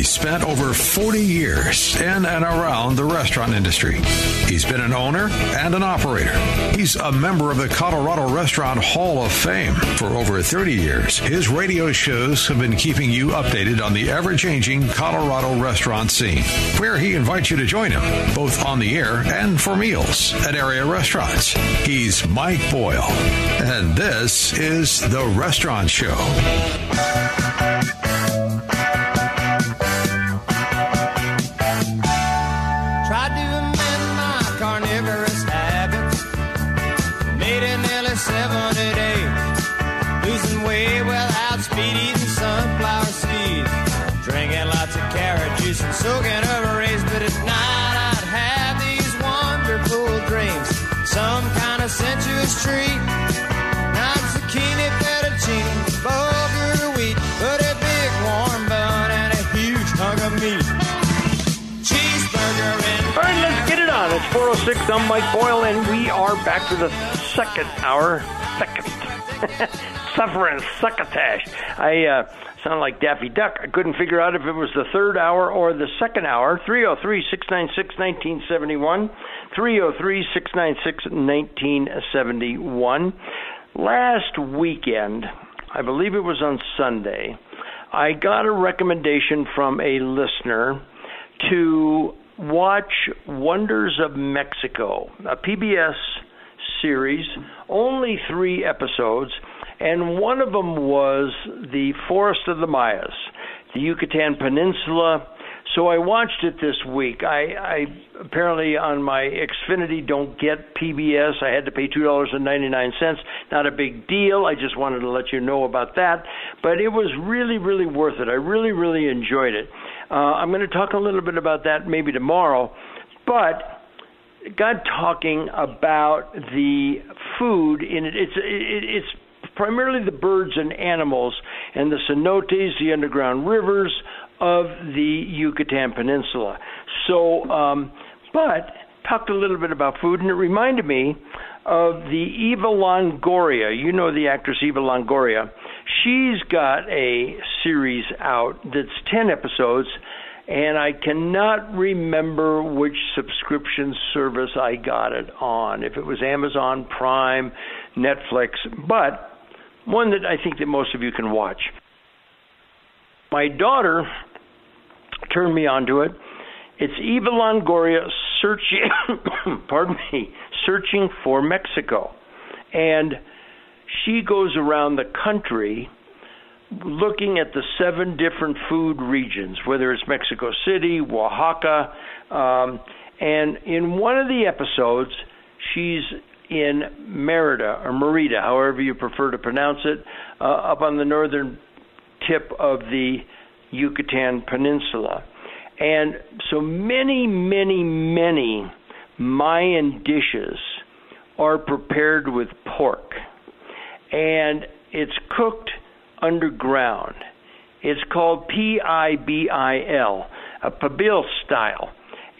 He spent over 40 years in and around the restaurant industry. He's been an owner and an operator. He's a member of the Colorado Restaurant Hall of Fame for over 30 years. His radio shows have been keeping you updated on the ever changing Colorado restaurant scene, where he invites you to join him, both on the air and for meals at area restaurants. He's Mike Boyle, and this is The Restaurant Show. Zucchini, fettuccine, bulgur wheat. But a big warm bun and a huge hunk of meat. Cheeseburger and All right, let's get it on. It's 406. I'm Mike Boyle, and we are back to the second hour. Second. Suffering succotash. I uh, sound like Daffy Duck. I couldn't figure out if it was the third hour or the second hour. 303 696 1971. 303 696 1971. Last weekend, I believe it was on Sunday, I got a recommendation from a listener to watch Wonders of Mexico, a PBS series, only three episodes, and one of them was the Forest of the Mayas, the Yucatan Peninsula. So I watched it this week. I, I apparently on my Xfinity don't get PBS. I had to pay two dollars and ninety nine cents. Not a big deal. I just wanted to let you know about that. But it was really, really worth it. I really, really enjoyed it. Uh, I'm going to talk a little bit about that maybe tomorrow. But got talking about the food in it. It's it, it's primarily the birds and animals and the cenotes, the underground rivers of the Yucatan Peninsula. So, um, but talked a little bit about food, and it reminded me of the Eva Longoria. You know the actress Eva Longoria. She's got a series out that's 10 episodes, and I cannot remember which subscription service I got it on. If it was Amazon Prime, Netflix, but one that I think that most of you can watch. My daughter turned me onto it. It's Eva Longoria searching, pardon me, searching for Mexico, and she goes around the country looking at the seven different food regions, whether it's Mexico City, Oaxaca, um, and in one of the episodes, she's in Merida or Merida, however you prefer to pronounce it, uh, up on the northern tip of the Yucatan Peninsula. And so many, many, many Mayan dishes are prepared with pork. And it's cooked underground. It's called P I B I L, a Pabil style.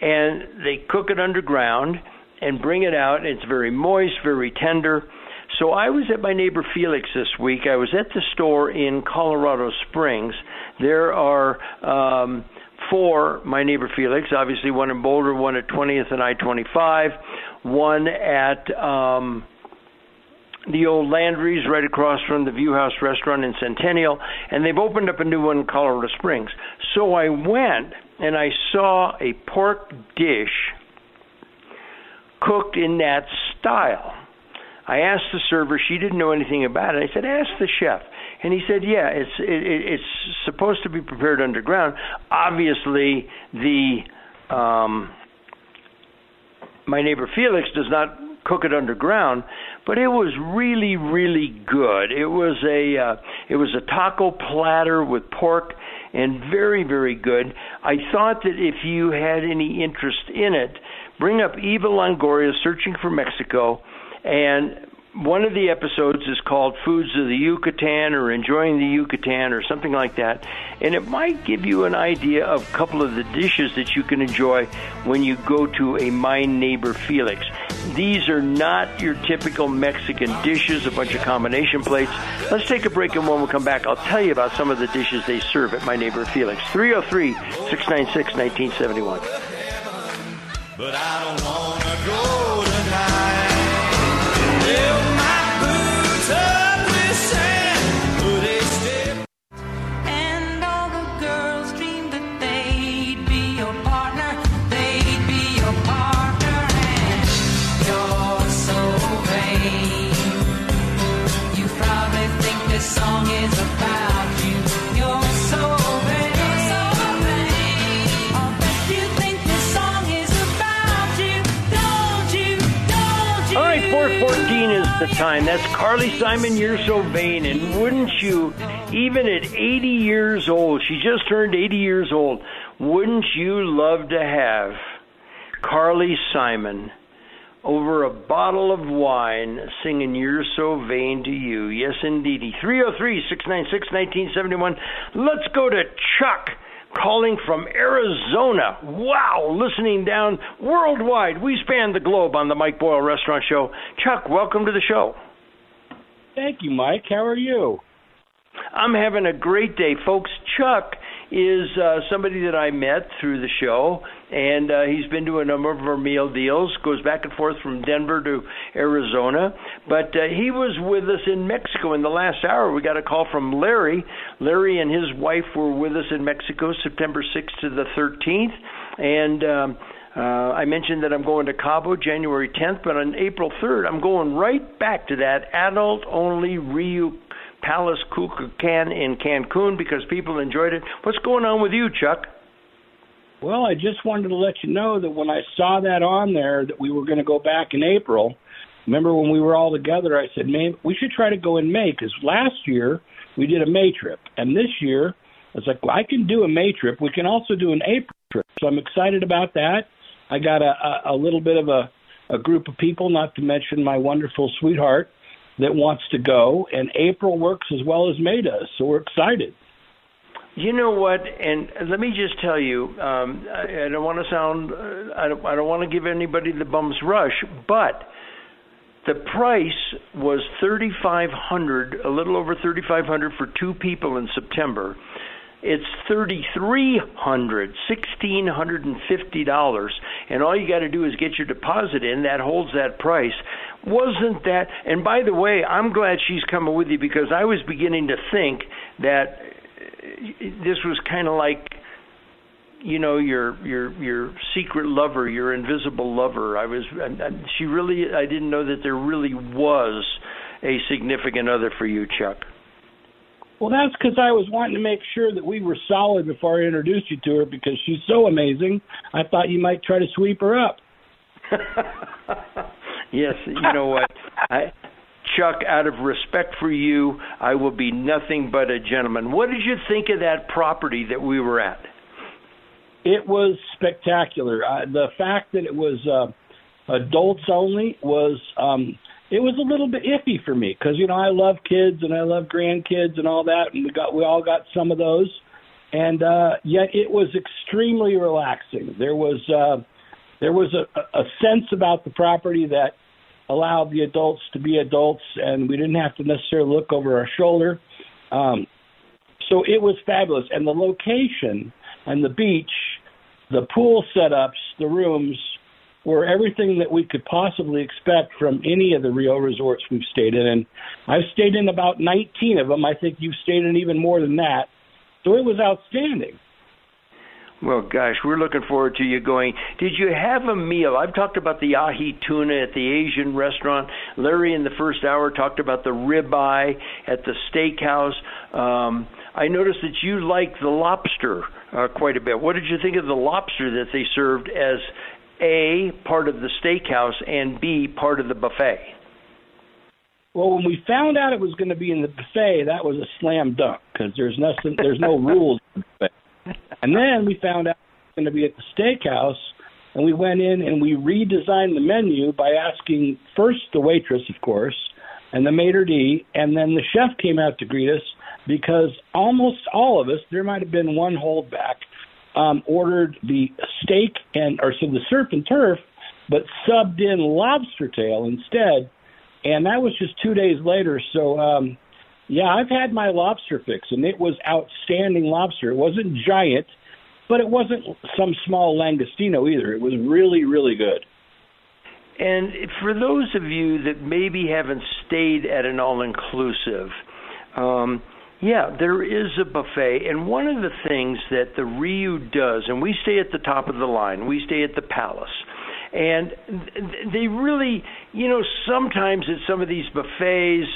And they cook it underground and bring it out. It's very moist, very tender. So I was at my neighbor Felix this week. I was at the store in Colorado Springs. There are um, four, my neighbor Felix, obviously one in Boulder, one at 20th and I 25, one at um, the old Landry's right across from the View House restaurant in Centennial, and they've opened up a new one in Colorado Springs. So I went and I saw a pork dish cooked in that style. I asked the server; she didn't know anything about it. I said, "Ask the chef." And he said, "Yeah, it's it, it's supposed to be prepared underground. Obviously, the um, my neighbor Felix does not cook it underground, but it was really really good. It was a uh, it was a taco platter with pork and very very good. I thought that if you had any interest in it, bring up Eva Longoria searching for Mexico and one of the episodes is called Foods of the Yucatan or Enjoying the Yucatan or something like that. And it might give you an idea of a couple of the dishes that you can enjoy when you go to a My Neighbor Felix. These are not your typical Mexican dishes, a bunch of combination plates. Let's take a break and when we come back, I'll tell you about some of the dishes they serve at My Neighbor Felix. 303 696 1971. Time. That's Carly Simon, You're So Vain. And wouldn't you, even at 80 years old, she just turned 80 years old, wouldn't you love to have Carly Simon over a bottle of wine singing You're So Vain to You? Yes, indeedy. 303 696 1971. Let's go to Chuck calling from Arizona. Wow, listening down worldwide. We span the globe on the Mike Boyle Restaurant Show. Chuck, welcome to the show. Thank you, Mike. How are you? I'm having a great day, folks. Chuck is uh, somebody that I met through the show, and uh, he's been to a number of our meal deals. Goes back and forth from Denver to Arizona, but uh, he was with us in Mexico in the last hour. We got a call from Larry. Larry and his wife were with us in Mexico September 6th to the 13th, and. Um, uh, I mentioned that I'm going to Cabo January 10th, but on April 3rd, I'm going right back to that adult only Riu Palace Kukulkan in Cancun because people enjoyed it. What's going on with you, Chuck? Well, I just wanted to let you know that when I saw that on there that we were going to go back in April, remember when we were all together, I said, man, we should try to go in May because last year we did a May trip. And this year, I was like, well, I can do a May trip. We can also do an April trip. So I'm excited about that. I got a, a, a little bit of a, a group of people, not to mention my wonderful sweetheart, that wants to go, and April works as well as May does. So we're excited. You know what? And let me just tell you, um, I, I don't want to sound, uh, I don't, I don't want to give anybody the bum's rush, but the price was thirty five hundred, a little over thirty five hundred for two people in September. It's thirty three hundred, sixteen hundred and fifty dollars, and all you got to do is get your deposit in. That holds that price. Wasn't that? And by the way, I'm glad she's coming with you because I was beginning to think that uh, this was kind of like you know your your your secret lover your invisible lover i was I, she really i didn't know that there really was a significant other for you chuck well that's because i was wanting to make sure that we were solid before i introduced you to her because she's so amazing i thought you might try to sweep her up yes you know what i Chuck, out of respect for you, I will be nothing but a gentleman. What did you think of that property that we were at? It was spectacular. Uh, the fact that it was uh, adults only was um, it was a little bit iffy for me because you know I love kids and I love grandkids and all that, and we got we all got some of those, and uh, yet it was extremely relaxing. There was uh, there was a, a sense about the property that allowed the adults to be adults, and we didn't have to necessarily look over our shoulder. Um, so it was fabulous, and the location and the beach, the pool setups, the rooms were everything that we could possibly expect from any of the Riu resorts we've stayed in. And I've stayed in about 19 of them. I think you've stayed in even more than that. So it was outstanding. Well, gosh, we're looking forward to you going. Did you have a meal? I've talked about the ahi tuna at the Asian restaurant. Larry in the first hour talked about the ribeye at the steakhouse. Um, I noticed that you like the lobster uh, quite a bit. What did you think of the lobster that they served as A, part of the steakhouse, and B, part of the buffet? Well, when we found out it was going to be in the buffet, that was a slam dunk because there's nothing, there's no rules. In the buffet. And then we found out it was going to be at the steakhouse, and we went in and we redesigned the menu by asking first the waitress, of course, and the maitre d, and then the chef came out to greet us because almost all of us, there might have been one holdback, um, ordered the steak and or so the surf and turf, but subbed in lobster tail instead, and that was just two days later. So um, yeah, I've had my lobster fix, and it was outstanding lobster. It wasn't giant, but it wasn't some small langostino either. It was really really good. And for those of you that maybe haven't stayed at an all inclusive, um, yeah, there is a buffet, and one of the things that the Riu does, and we stay at the top of the line, we stay at the Palace, and they really, you know, sometimes at some of these buffets,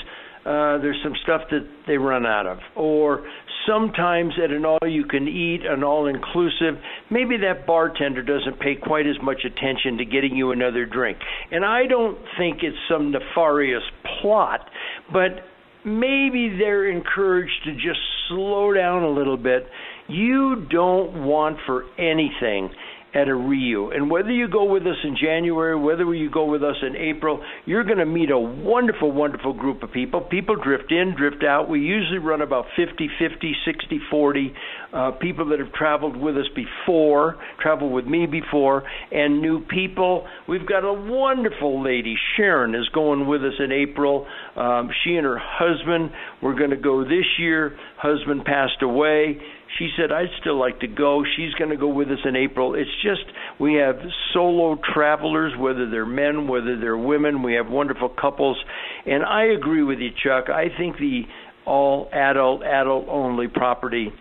uh, there's some stuff that they run out of, or sometimes at an all you can eat, an all inclusive, maybe that bartender doesn't pay quite as much attention to getting you another drink. And I don't think it's some nefarious plot, but maybe they're encouraged to just slow down a little bit. You don't want for anything at a Riu. And whether you go with us in January, whether you go with us in April, you're going to meet a wonderful, wonderful group of people. People drift in, drift out. We usually run about 50 50, 60 40 uh, people that have traveled with us before, traveled with me before, and new people. We've got a wonderful lady, Sharon, is going with us in April. Um, she and her husband were going to go this year. Husband passed away she said, I'd still like to go. She's going to go with us in April. It's just, we have solo travelers, whether they're men, whether they're women. We have wonderful couples. And I agree with you, Chuck. I think the all adult, adult only property,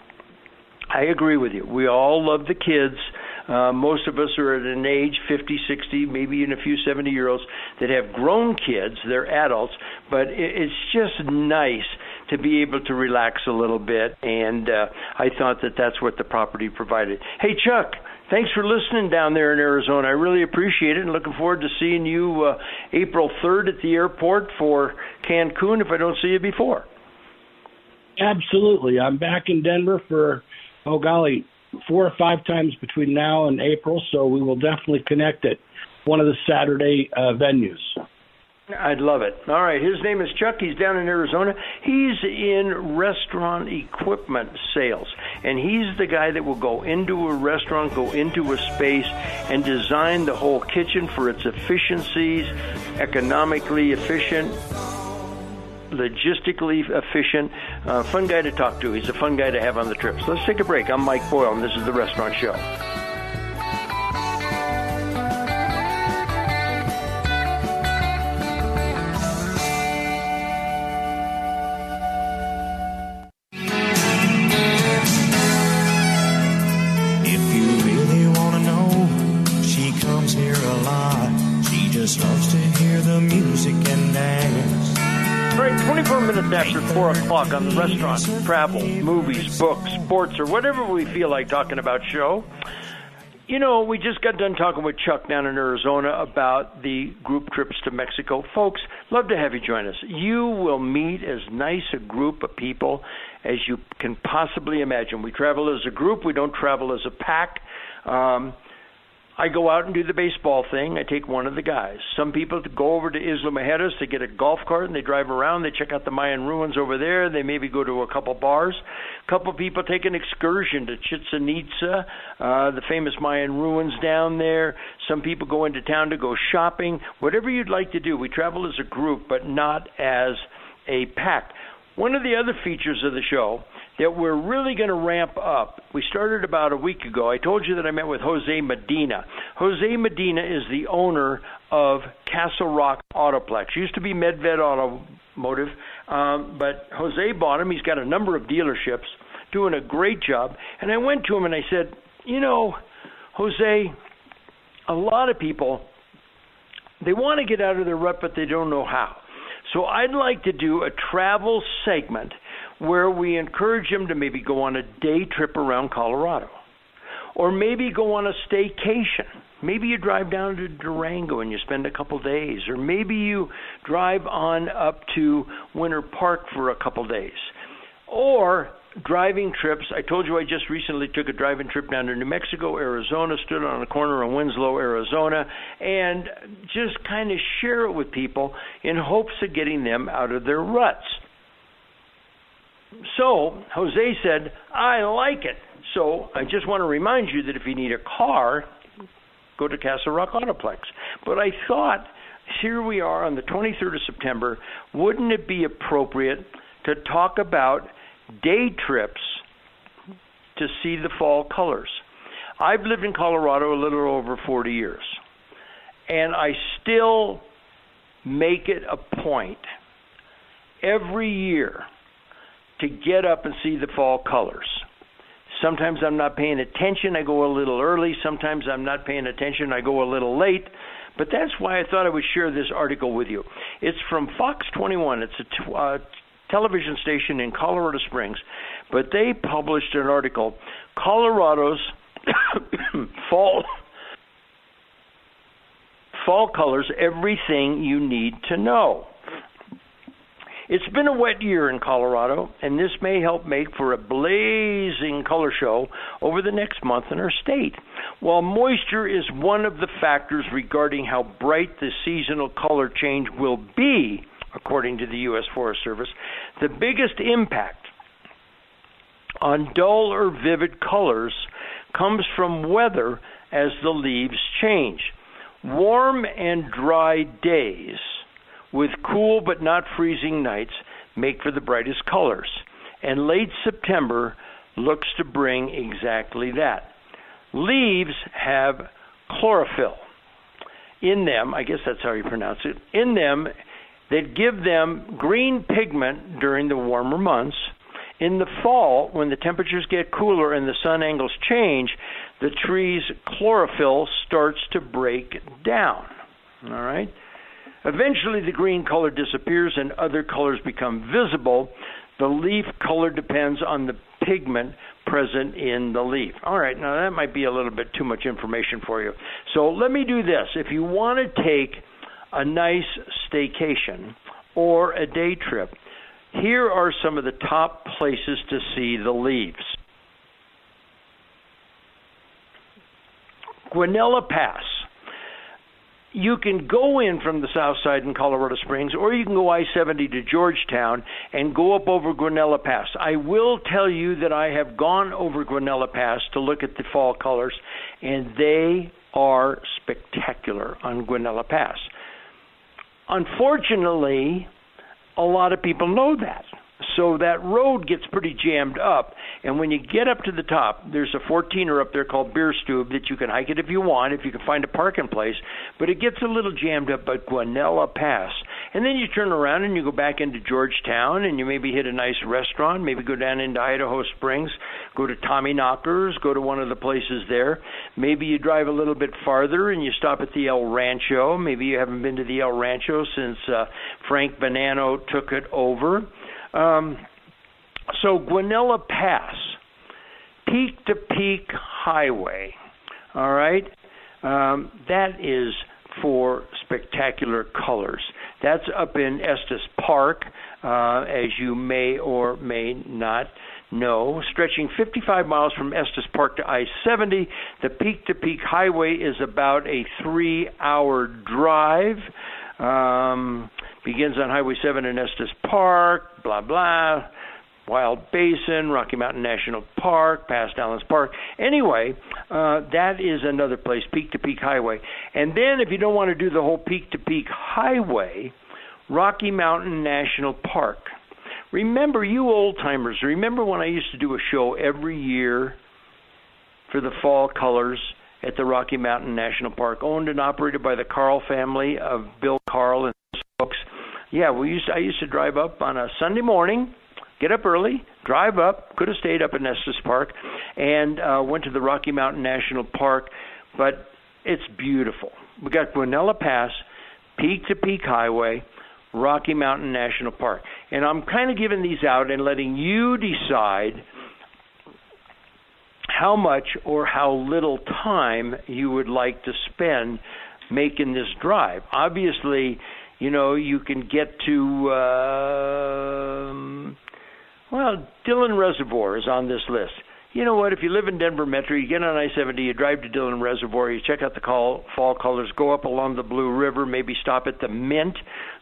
I agree with you. We all love the kids. Uh, most of us are at an age 50, 60, maybe even a few 70 year olds that have grown kids. They're adults, but it, it's just nice to be able to relax a little bit. And uh, I thought that that's what the property provided. Hey, Chuck. Thanks for listening down there in Arizona. I really appreciate it and looking forward to seeing you uh, April 3rd at the airport for Cancun if I don't see you before. Absolutely. I'm back in Denver for, oh golly, four or five times between now and April, so we will definitely connect at one of the Saturday uh, venues. I'd love it. All right, his name is Chuck. He's down in Arizona. He's in restaurant equipment sales, and he's the guy that will go into a restaurant, go into a space, and design the whole kitchen for its efficiencies, economically efficient, logistically efficient. Uh, fun guy to talk to. He's a fun guy to have on the trips. Let's take a break. I'm Mike Boyle, and this is the Restaurant Show. 4 o'clock on the restaurant, travel, movies, books, sports, or whatever we feel like talking about show. You know, we just got done talking with Chuck down in Arizona about the group trips to Mexico. Folks, love to have you join us. You will meet as nice a group of people as you can possibly imagine. We travel as a group, we don't travel as a pack. Um, I go out and do the baseball thing. I take one of the guys. Some people go over to Isla Mujeres to get a golf cart and they drive around. They check out the Mayan ruins over there. They maybe go to a couple bars. A couple people take an excursion to Chichen Itza, uh, the famous Mayan ruins down there. Some people go into town to go shopping. Whatever you'd like to do. We travel as a group, but not as a pack. One of the other features of the show that we're really going to ramp up. We started about a week ago. I told you that I met with Jose Medina. Jose Medina is the owner of Castle Rock Autoplex. Used to be Medved Automotive, um, but Jose bought him. He's got a number of dealerships, doing a great job. And I went to him and I said, you know, Jose, a lot of people they want to get out of their rut, but they don't know how. So I'd like to do a travel segment where we encourage them to maybe go on a day trip around Colorado or maybe go on a staycation. Maybe you drive down to Durango and you spend a couple days, or maybe you drive on up to Winter Park for a couple days. Or driving trips. I told you I just recently took a driving trip down to New Mexico, Arizona, stood on a corner in Winslow, Arizona, and just kind of share it with people in hopes of getting them out of their ruts. So, Jose said, I like it. So, I just want to remind you that if you need a car, go to Castle Rock Autoplex. But I thought, here we are on the 23rd of September, wouldn't it be appropriate to talk about day trips to see the fall colors? I've lived in Colorado a little over 40 years, and I still make it a point every year to get up and see the fall colors. Sometimes I'm not paying attention, I go a little early. Sometimes I'm not paying attention, I go a little late. But that's why I thought I would share this article with you. It's from Fox 21. It's a t- uh, television station in Colorado Springs, but they published an article Colorado's fall fall colors everything you need to know. It's been a wet year in Colorado, and this may help make for a blazing color show over the next month in our state. While moisture is one of the factors regarding how bright the seasonal color change will be, according to the U.S. Forest Service, the biggest impact on dull or vivid colors comes from weather as the leaves change. Warm and dry days with cool but not freezing nights make for the brightest colors. And late September looks to bring exactly that. Leaves have chlorophyll in them, I guess that's how you pronounce it, in them that give them green pigment during the warmer months. In the fall, when the temperatures get cooler and the sun angles change, the tree's chlorophyll starts to break down. All right? Eventually, the green color disappears and other colors become visible. The leaf color depends on the pigment present in the leaf. All right, now that might be a little bit too much information for you. So let me do this. If you want to take a nice staycation or a day trip, here are some of the top places to see the leaves. Guanella Pass you can go in from the south side in Colorado Springs, or you can go I 70 to Georgetown and go up over Guanella Pass. I will tell you that I have gone over Guanella Pass to look at the fall colors, and they are spectacular on Guanella Pass. Unfortunately, a lot of people know that. So that road gets pretty jammed up. And when you get up to the top, there's a 14er up there called Bierstadt that you can hike it if you want, if you can find a parking place. But it gets a little jammed up at Guanella Pass. And then you turn around and you go back into Georgetown and you maybe hit a nice restaurant, maybe go down into Idaho Springs, go to Tommy Knockers, go to one of the places there. Maybe you drive a little bit farther and you stop at the El Rancho. Maybe you haven't been to the El Rancho since uh, Frank Bonanno took it over. Um, so Guanella Pass, peak to peak highway. All right, um, that is for spectacular colors. That's up in Estes Park, uh, as you may or may not know. Stretching 55 miles from Estes Park to I 70, the peak to peak highway is about a three hour drive. Um, begins on Highway 7 in Estes Park, blah, blah. Wild Basin, Rocky Mountain National Park, past Allenspark. Anyway, uh, that is another place, Peak to Peak Highway. And then, if you don't want to do the whole Peak to Peak Highway, Rocky Mountain National Park. Remember, you old timers, remember when I used to do a show every year for the fall colors at the Rocky Mountain National Park, owned and operated by the Carl family of Bill Carl and his folks. Yeah, we used to, I used to drive up on a Sunday morning, get up early, drive up. Could have stayed up in Estes Park, and uh, went to the Rocky Mountain National Park. But it's beautiful. We got Guanella Pass, peak to peak highway, Rocky Mountain National Park, and I'm kind of giving these out and letting you decide how much or how little time you would like to spend making this drive. Obviously, you know, you can get to uh, well, Dillon Reservoir is on this list. You know what? If you live in Denver Metro, you get on I-70, you drive to Dillon Reservoir, you check out the call, fall colors, go up along the Blue River, maybe stop at the Mint,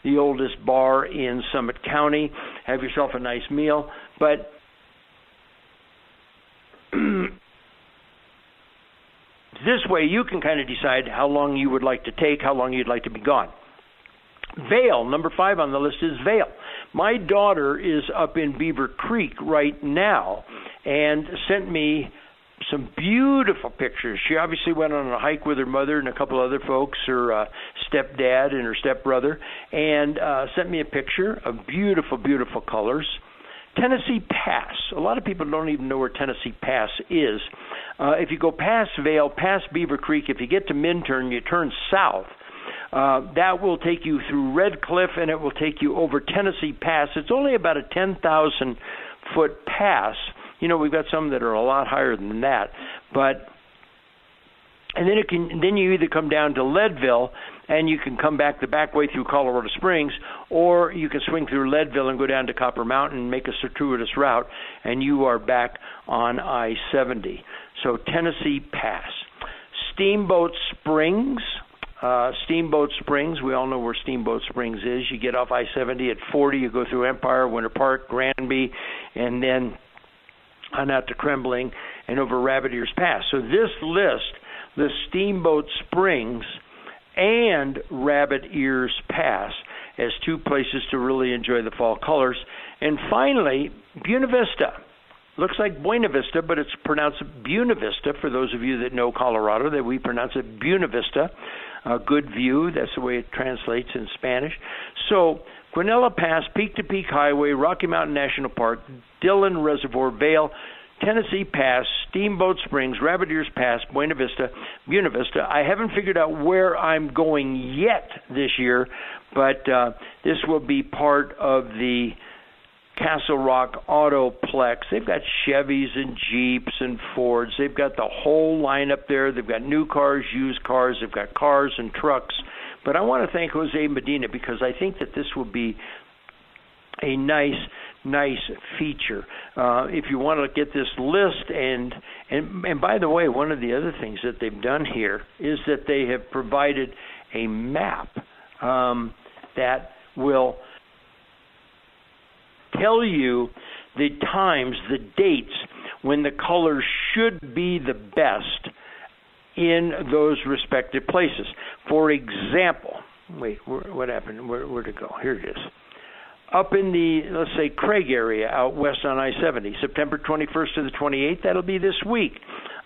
the oldest bar in Summit County, have yourself a nice meal. But this way, you can kind of decide how long you would like to take, how long you'd like to be gone. Vail, number five on the list is Vail. My daughter is up in Beaver Creek right now and sent me some beautiful pictures. She obviously went on a hike with her mother and a couple other folks, her uh, stepdad and her stepbrother, and uh, sent me a picture of beautiful, beautiful colors. Tennessee Pass. A lot of people don't even know where Tennessee Pass is. Uh, if you go past Vail, past Beaver Creek, if you get to Minturn, you turn south uh, that will take you through Red Cliff and it will take you over Tennessee Pass. It's only about a 10,000 foot pass. You know, we've got some that are a lot higher than that, but and then it can then you either come down to Leadville and you can come back the back way through Colorado Springs, or you can swing through Leadville and go down to Copper Mountain, and make a circuitous route, and you are back on I-70. So Tennessee Pass, Steamboat Springs, uh, Steamboat Springs, we all know where Steamboat Springs is. You get off I 70 at 40, you go through Empire, Winter Park, Granby, and then on out to Kremmling and over Rabbit Ears Pass. So this list, the Steamboat Springs and Rabbit Ears Pass, as two places to really enjoy the fall colors. And finally, Buena Vista. Looks like Buena Vista, but it's pronounced Buena Vista for those of you that know Colorado, that we pronounce it Buena Vista uh, good view. That's the way it translates in Spanish. So, Guanella Pass, Peak to Peak Highway, Rocky Mountain National Park, Dillon Reservoir, Vail, Tennessee Pass, Steamboat Springs, Rabbit Ears Pass, Buena Vista, Buena Vista. I haven't figured out where I'm going yet this year, but uh, this will be part of the Castle Rock Autoplex. They've got Chevys and Jeeps and Fords. They've got the whole lineup there. They've got new cars, used cars. They've got cars and trucks. But I want to thank Jose Medina because I think that this will be a nice, nice feature. Uh, if you want to get this list, and and and by the way, one of the other things that they've done here is that they have provided a map um, that will tell you the times, the dates when the colors should be the best in those respective places. For example, wait, what happened? Where, where to go? Here it is. Up in the, let's say, Craig area out west on I 70, September 21st to the 28th, that'll be this week.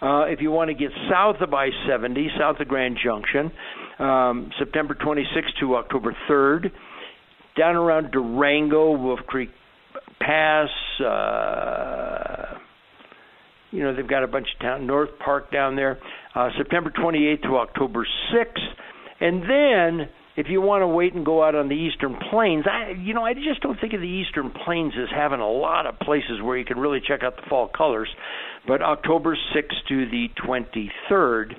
Uh, if you want to get south of I 70, south of Grand Junction, um, September 26th to October 3rd. Down around Durango, Wolf Creek Pass. Uh, you know, they've got a bunch of town, North Park down there, uh, September 28th to October 6th. And then, if you want to wait and go out on the Eastern Plains, I, you know, I just don't think of the Eastern Plains as having a lot of places where you can really check out the fall colors. But October 6th to the 23rd,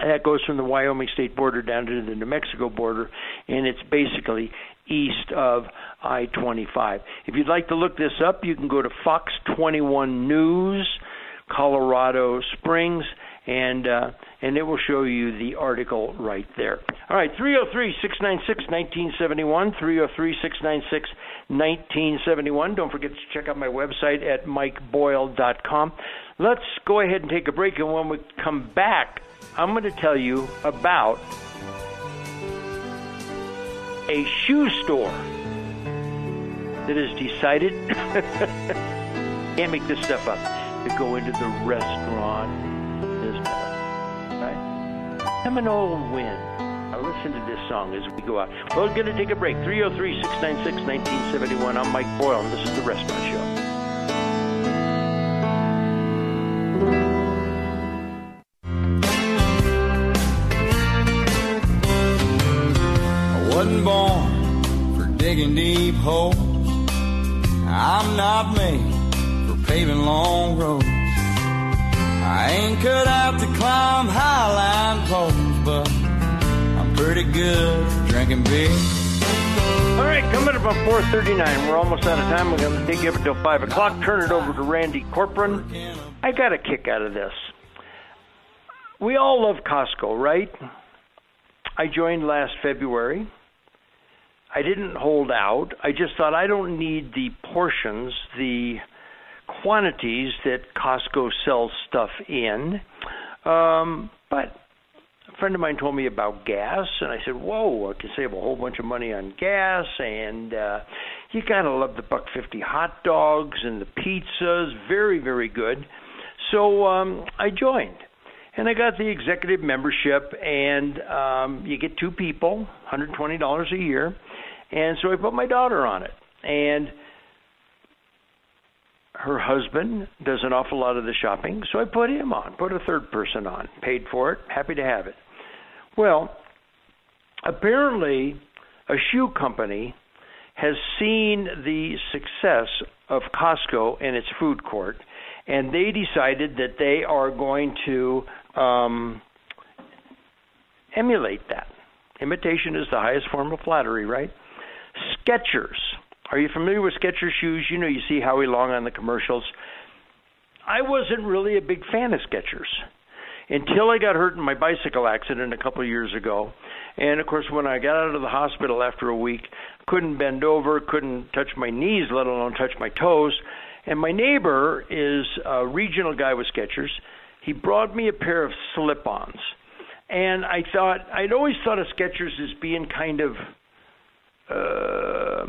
that goes from the Wyoming state border down to the New Mexico border, and it's basically east of I 25. If you'd like to look this up, you can go to Fox 21 News, Colorado Springs, and uh, and it will show you the article right there. All right, 303-696-1971, 303-696-1971. Don't forget to check out my website at mikeboyle.com. Let's go ahead and take a break, and when we come back, I'm going to tell you about a shoe store that has decided can't make this stuff up to go into the restaurant business. Right? Seminole Wind. Now listen to this song as we go out. Well, we're going to take a break. 303 696 1971. I'm Mike Boyle, and this is The Restaurant Show. Wasn't born for digging deep holes. I'm not made for paving long roads. I ain't cut out to climb Highline poles, but I'm pretty good at drinking beer. All right, coming up on 4:39. We're almost out of time. We're going to take you up until five o'clock. Turn it over to Randy Corcoran. I got a kick out of this. We all love Costco, right? I joined last February. I didn't hold out. I just thought I don't need the portions, the quantities that Costco sells stuff in. Um, but a friend of mine told me about gas, and I said, "Whoa, I can save a whole bunch of money on gas." And uh, you gotta love the buck fifty hot dogs and the pizzas, very, very good. So um, I joined, and I got the executive membership, and um, you get two people, hundred twenty dollars a year, and so I put my daughter on it, and her husband does an awful lot of the shopping, so I put him on, put a third person on, paid for it, happy to have it. Well, apparently, a shoe company has seen the success of Costco and its food court, and they decided that they are going to um, emulate that. Imitation is the highest form of flattery, right? Skechers. Are you familiar with Skechers shoes? You know, you see Howie Long on the commercials. I wasn't really a big fan of Skechers until I got hurt in my bicycle accident a couple of years ago. And of course, when I got out of the hospital after a week, couldn't bend over, couldn't touch my knees, let alone touch my toes. And my neighbor is a regional guy with Skechers. He brought me a pair of slip-ons, and I thought I'd always thought of Skechers as being kind of uh,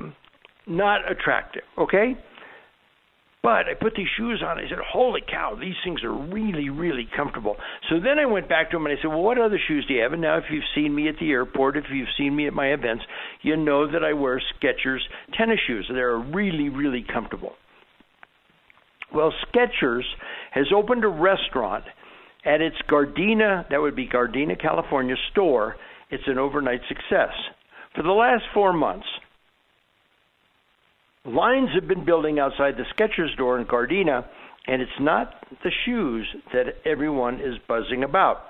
not attractive. Okay, but I put these shoes on. I said, "Holy cow, these things are really, really comfortable." So then I went back to him and I said, "Well, what other shoes do you have?" And now, if you've seen me at the airport, if you've seen me at my events, you know that I wear Skechers tennis shoes. They're really, really comfortable. Well, Skechers has opened a restaurant at its Gardena, that would be Gardena, California store. It's an overnight success. For the last four months, Lines have been building outside the Skechers door in Gardena, and it's not the shoes that everyone is buzzing about.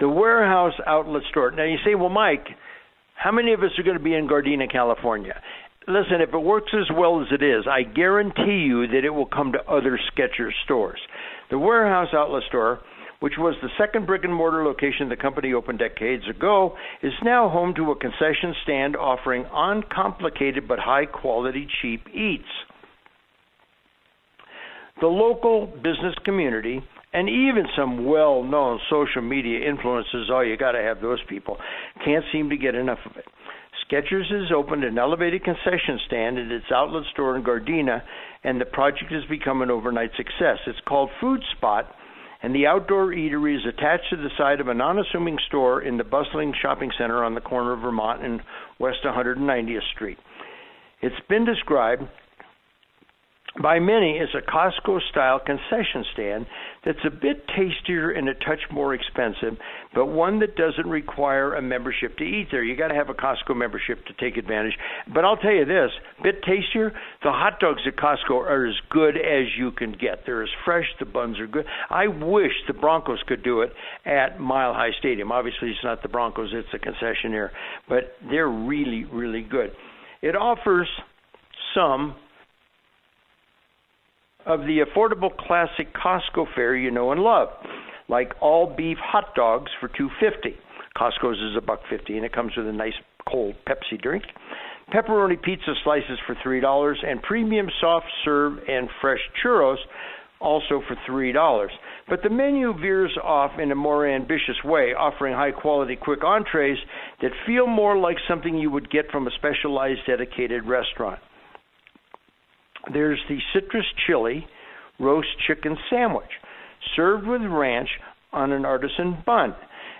The warehouse outlet store. Now you say, well, Mike, how many of us are going to be in Gardena, California? Listen, if it works as well as it is, I guarantee you that it will come to other Skechers stores. The warehouse outlet store which was the second brick and mortar location the company opened decades ago, is now home to a concession stand offering uncomplicated but high quality cheap eats. The local business community and even some well known social media influencers, oh, you got to have those people, can't seem to get enough of it. Skechers has opened an elevated concession stand at its outlet store in Gardena, and the project has become an overnight success. It's called Food Spot and the outdoor eatery is attached to the side of an unassuming store in the bustling shopping center on the corner of Vermont and West 190th Street. It's been described by many is a Costco style concession stand that's a bit tastier and a touch more expensive, but one that doesn't require a membership to eat there. You got to have a Costco membership to take advantage. But I'll tell you this, bit tastier, the hot dogs at Costco are as good as you can get. They're as fresh, the buns are good. I wish the Broncos could do it at Mile High Stadium. Obviously, it's not the Broncos, it's a concessionaire, but they're really really good. It offers some of the affordable classic Costco fare you know and love, like all beef hot dogs for two fifty. Costco's is a buck fifty, and it comes with a nice cold Pepsi drink. Pepperoni pizza slices for three dollars, and premium soft serve and fresh churros also for three dollars. But the menu veers off in a more ambitious way, offering high quality quick entrees that feel more like something you would get from a specialized dedicated restaurant. There's the citrus chili roast chicken sandwich, served with ranch on an artisan bun,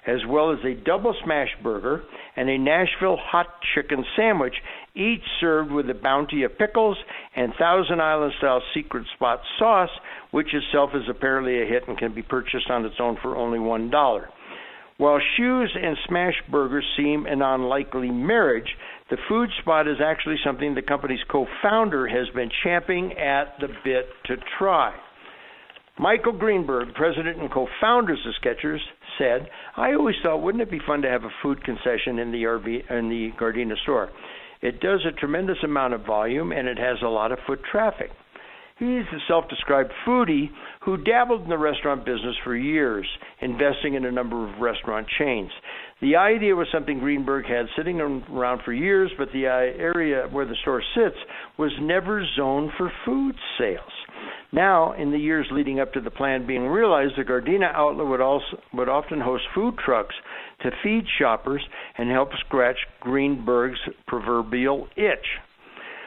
as well as a double smash burger and a Nashville hot chicken sandwich, each served with a bounty of pickles and Thousand Island style secret spot sauce, which itself is apparently a hit and can be purchased on its own for only one dollar. While shoes and smash burgers seem an unlikely marriage, the food spot is actually something the company's co founder has been champing at the bit to try. Michael Greenberg, president and co-founders of Skechers, said, "I always thought, wouldn't it be fun to have a food concession in the RV in the Gardena store? It does a tremendous amount of volume and it has a lot of foot traffic." He's a self described foodie who dabbled in the restaurant business for years, investing in a number of restaurant chains. The idea was something Greenberg had sitting around for years, but the area where the store sits was never zoned for food sales. Now, in the years leading up to the plan being realized, the Gardena outlet would also would often host food trucks to feed shoppers and help scratch Greenberg's proverbial itch.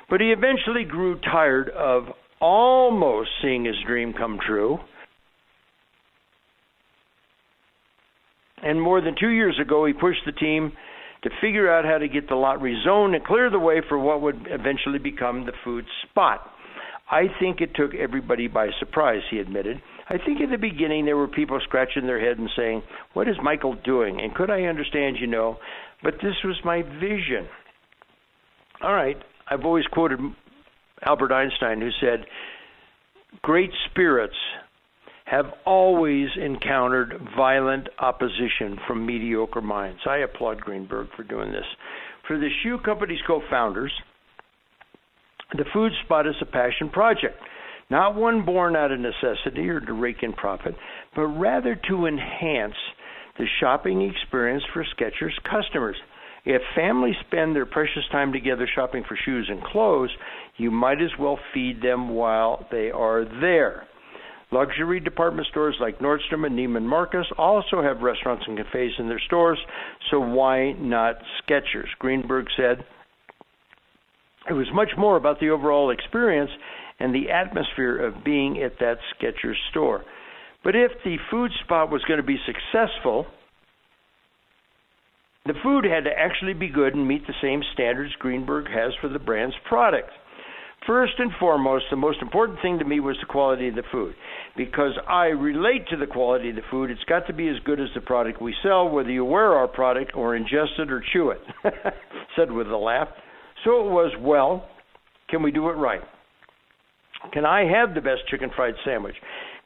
But he eventually grew tired of almost seeing his dream come true. And more than two years ago, he pushed the team to figure out how to get the lot rezoned and clear the way for what would eventually become the food spot. I think it took everybody by surprise, he admitted. I think in the beginning there were people scratching their head and saying, What is Michael doing? And could I understand, you know? But this was my vision. All right, I've always quoted Albert Einstein, who said, Great spirits have always encountered violent opposition from mediocre minds. I applaud Greenberg for doing this. For the shoe company's co founders, the food spot is a passion project, not one born out of necessity or to rake in profit, but rather to enhance the shopping experience for Skechers customers. If families spend their precious time together shopping for shoes and clothes, you might as well feed them while they are there. Luxury department stores like Nordstrom and Neiman Marcus also have restaurants and cafes in their stores, so why not Skechers? Greenberg said it was much more about the overall experience and the atmosphere of being at that Skechers store. But if the food spot was going to be successful, the food had to actually be good and meet the same standards Greenberg has for the brand's product. First and foremost, the most important thing to me was the quality of the food. Because I relate to the quality of the food, it's got to be as good as the product we sell, whether you wear our product or ingest it or chew it. Said with a laugh. So it was, well, can we do it right? Can I have the best chicken fried sandwich?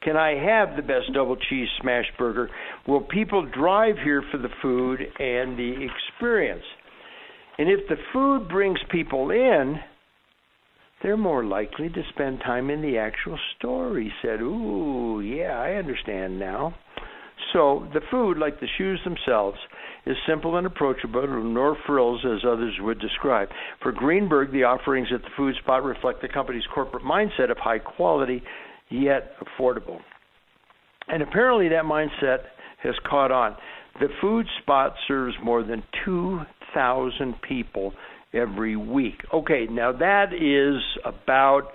Can I have the best double cheese smash burger? Will people drive here for the food and the experience? And if the food brings people in, they're more likely to spend time in the actual store. He said, Ooh, yeah, I understand now. So the food, like the shoes themselves, is simple and approachable, nor frills as others would describe. For Greenberg, the offerings at the food spot reflect the company's corporate mindset of high quality yet affordable. And apparently that mindset has caught on. The food spot serves more than 2,000 people every week. Okay, now that is about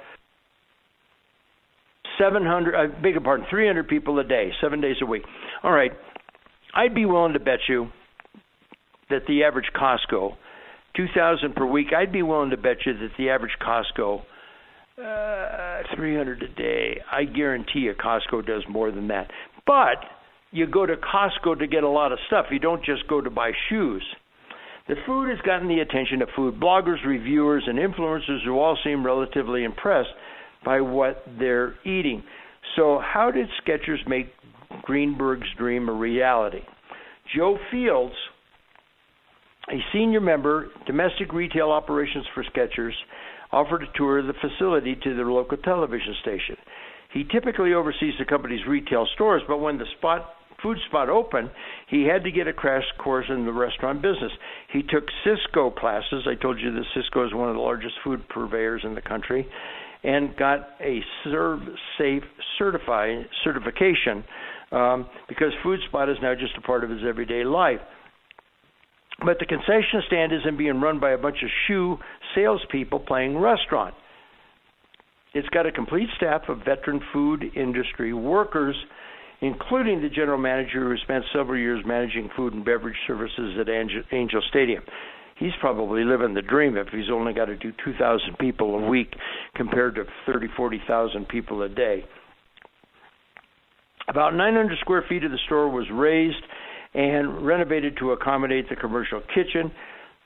700, I beg your pardon, 300 people a day, seven days a week. All right, I'd be willing to bet you that the average Costco, 2,000 per week, I'd be willing to bet you that the average Costco uh, 300 a day. I guarantee you Costco does more than that. But you go to Costco to get a lot of stuff. You don't just go to buy shoes. The food has gotten the attention of food bloggers, reviewers, and influencers who all seem relatively impressed by what they're eating. So, how did Skechers make Greenberg's dream a reality? Joe Fields, a senior member, domestic retail operations for Skechers, offered a tour of the facility to their local television station. He typically oversees the company's retail stores, but when the spot food spot opened, he had to get a crash course in the restaurant business. He took Sysco classes. I told you that Sysco is one of the largest food purveyors in the country, and got a Serve Safe certify certification um, because Food Spot is now just a part of his everyday life. But the concession stand isn't being run by a bunch of shoe salespeople playing restaurant. It's got a complete staff of veteran food industry workers, including the general manager who spent several years managing food and beverage services at Angel Stadium. He's probably living the dream if he's only got to do 2,000 people a week compared to 30, 40,000 people a day. About 900 square feet of the store was raised and renovated to accommodate the commercial kitchen,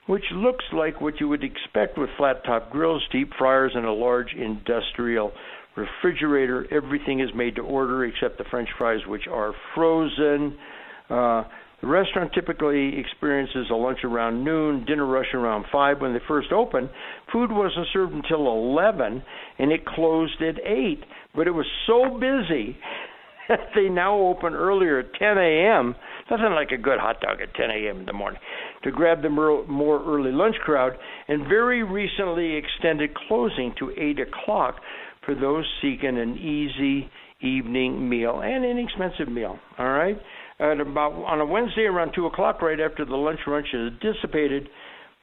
which looks like what you would expect with flat top grills, deep fryers, and a large industrial refrigerator. Everything is made to order except the French fries, which are frozen. Uh, the restaurant typically experiences a lunch around noon, dinner rush around 5. When they first opened, food wasn't served until 11, and it closed at 8. But it was so busy they now open earlier at 10 a.m. Nothing like a good hot dog at 10 a.m. in the morning to grab the more early lunch crowd, and very recently extended closing to 8 o'clock for those seeking an easy evening meal and inexpensive meal. All right? at about on a Wednesday around two o'clock, right after the lunch lunch is dissipated,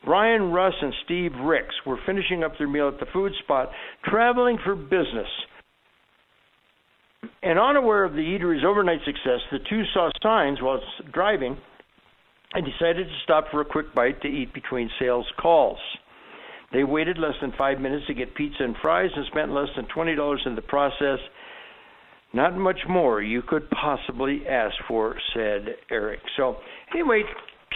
Brian Russ and Steve Ricks were finishing up their meal at the food spot, traveling for business. And unaware of the eatery's overnight success, the two saw signs while driving and decided to stop for a quick bite to eat between sales calls. They waited less than five minutes to get pizza and fries and spent less than $20 in the process not much more you could possibly ask for, said Eric. So, anyway,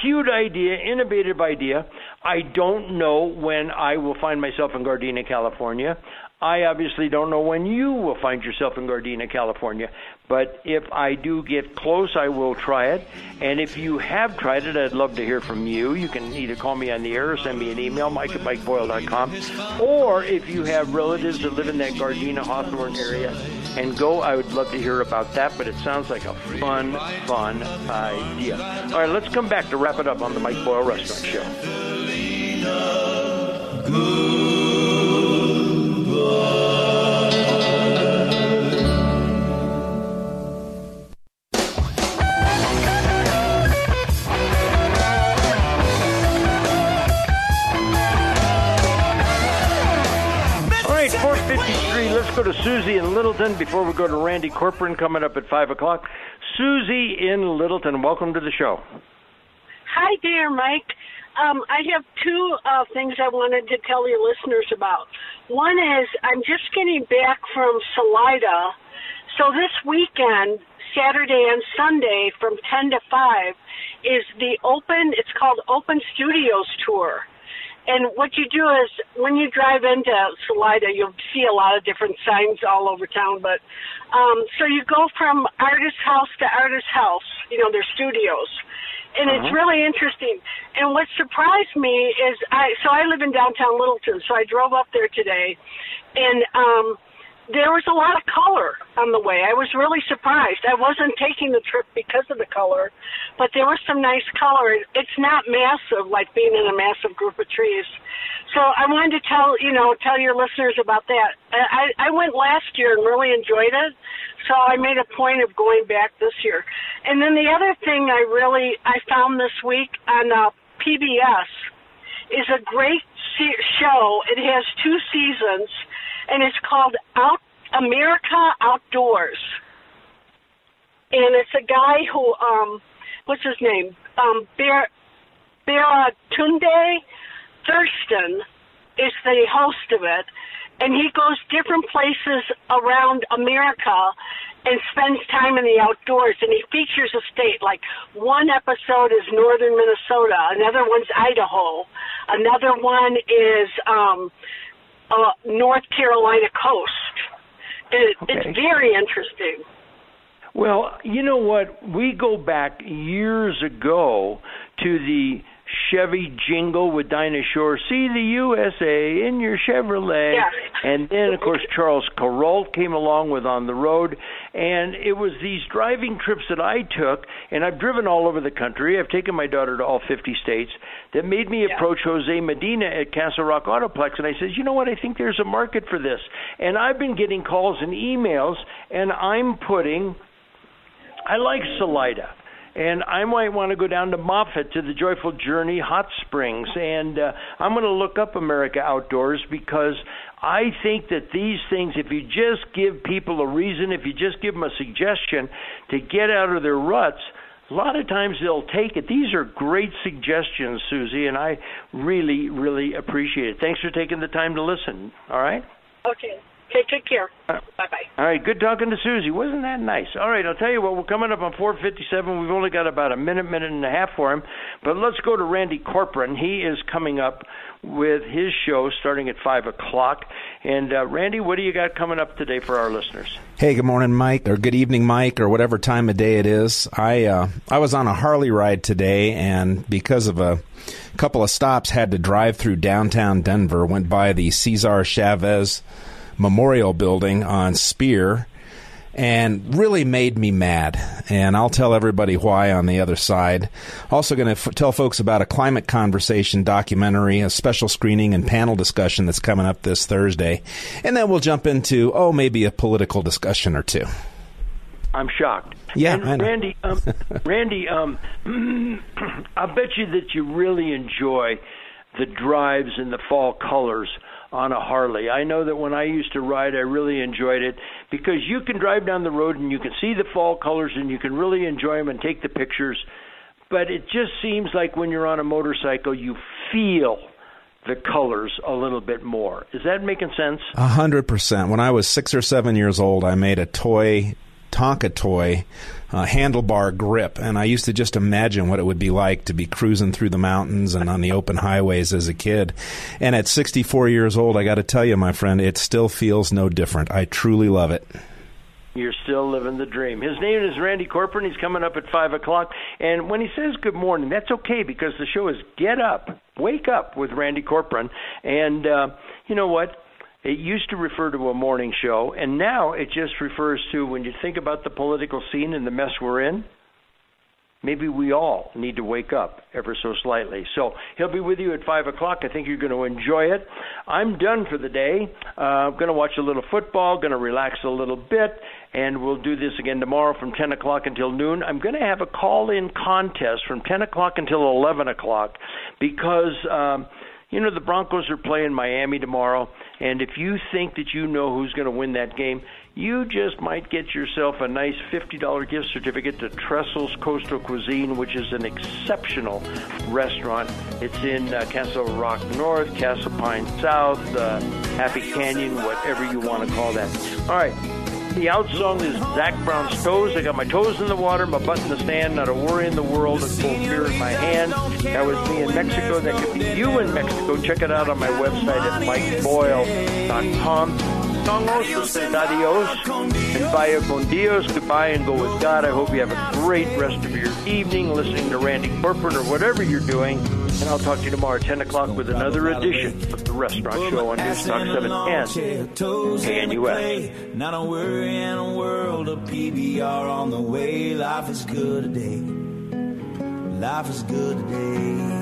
cute idea, innovative idea. I don't know when I will find myself in Gardena, California. I obviously don't know when you will find yourself in Gardena, California, but if I do get close, I will try it. And if you have tried it, I'd love to hear from you. You can either call me on the air or send me an email, mike at mikeboyle.com. Or if you have relatives that live in that Gardena Hawthorne area and go, I would love to hear about that, but it sounds like a fun, fun idea. All right, let's come back to wrap it up on the Mike Boyle Restaurant Show. go before we go to Randy Corcoran coming up at 5 o'clock. Susie in Littleton, welcome to the show. Hi there, Mike. Um, I have two uh, things I wanted to tell your listeners about. One is I'm just getting back from Salida. So this weekend, Saturday and Sunday from 10 to 5, is the open, it's called Open Studios Tour and what you do is when you drive into Salida, you'll see a lot of different signs all over town. But um, so you go from artist house to artist house, you know, their studios, and uh-huh. it's really interesting. And what surprised me is I so I live in downtown Littleton, so I drove up there today, and um, there was a lot of color on the way. I was really surprised. I wasn't taking the trip because of the color, but there was some nice color. It's not massive like being in a massive group of trees. So I wanted to tell you know tell your listeners about that. I I went last year and really enjoyed it, so I made a point of going back this year. And then the other thing I really I found this week on uh, PBS is a great show. It has two seasons and it's called Out America Outdoors. And it's a guy who, um, what's his name? Um, Bear, Baratunde Thurston is the host of it, and he goes different places around America and spends time in the outdoors and he features a state like one episode is northern minnesota another one's idaho another one is um uh, North Carolina coast. It, okay. It's very interesting. Well, you know what? We go back years ago to the Chevy jingle with Dinah Shore, see the USA in your Chevrolet. Yeah. And then, of course, Charles Kuralt came along with On the Road. And it was these driving trips that I took, and I've driven all over the country. I've taken my daughter to all 50 states, that made me yeah. approach Jose Medina at Castle Rock Autoplex. And I said, you know what? I think there's a market for this. And I've been getting calls and emails, and I'm putting, I like Salida and I might want to go down to Moffat to the Joyful Journey Hot Springs, and uh, I'm going to look up America Outdoors because I think that these things, if you just give people a reason, if you just give them a suggestion to get out of their ruts, a lot of times they'll take it. These are great suggestions, Susie, and I really, really appreciate it. Thanks for taking the time to listen. All right? Okay. Okay, take care. Uh, bye bye. All right, good talking to Susie. Wasn't that nice? All right, I'll tell you what, we're coming up on 457. We've only got about a minute, minute and a half for him. But let's go to Randy Corcoran. He is coming up with his show starting at 5 o'clock. And uh, Randy, what do you got coming up today for our listeners? Hey, good morning, Mike, or good evening, Mike, or whatever time of day it is. I uh, I was on a Harley ride today, and because of a couple of stops, had to drive through downtown Denver. Went by the Cesar Chavez Memorial Building on Speer and really made me mad. And I'll tell everybody why on the other side. Also, going to f- tell folks about a climate conversation documentary, a special screening and panel discussion that's coming up this Thursday. And then we'll jump into, oh, maybe a political discussion or two. I'm shocked. Yeah, and Randy, um, Randy, um, I bet you that you really enjoy the drives in the fall colors on a Harley. I know that when I used to ride, I really enjoyed it because you can drive down the road and you can see the fall colors and you can really enjoy them and take the pictures. But it just seems like when you're on a motorcycle, you feel the colors a little bit more. Is that making sense? A hundred percent. When I was six or seven years old, I made a toy Tonka toy uh, handlebar grip, and I used to just imagine what it would be like to be cruising through the mountains and on the open highways as a kid. And at 64 years old, I got to tell you, my friend, it still feels no different. I truly love it. You're still living the dream. His name is Randy Corcoran. He's coming up at 5 o'clock. And when he says good morning, that's okay because the show is Get Up, Wake Up with Randy Corcoran. And uh, you know what? It used to refer to a morning show, and now it just refers to when you think about the political scene and the mess we're in, maybe we all need to wake up ever so slightly. So he'll be with you at 5 o'clock. I think you're going to enjoy it. I'm done for the day. Uh, I'm going to watch a little football, going to relax a little bit, and we'll do this again tomorrow from 10 o'clock until noon. I'm going to have a call in contest from 10 o'clock until 11 o'clock because. Um, you know, the Broncos are playing Miami tomorrow, and if you think that you know who's going to win that game, you just might get yourself a nice $50 gift certificate to Trestle's Coastal Cuisine, which is an exceptional restaurant. It's in uh, Castle Rock North, Castle Pine South, uh, Happy Canyon, whatever you want to call that. All right. The out song is Zac Brown's Toes. I got my toes in the water, my butt in the sand, not a worry in the world, a full beer in my hand. That was me in Mexico. That could be you in Mexico. Check it out on my website at mikeboyle.com. Song also says adios and vaya con Dios. Goodbye and go with God. I hope you have a great rest of your evening listening to Randy Corcoran or whatever you're doing. And I'll talk to you tomorrow at 10 o'clock with another edition of The Restaurant Show on News Talk 710 KNUS. Not a worry in a world of PBR on the way. Life is good today. Life is good today.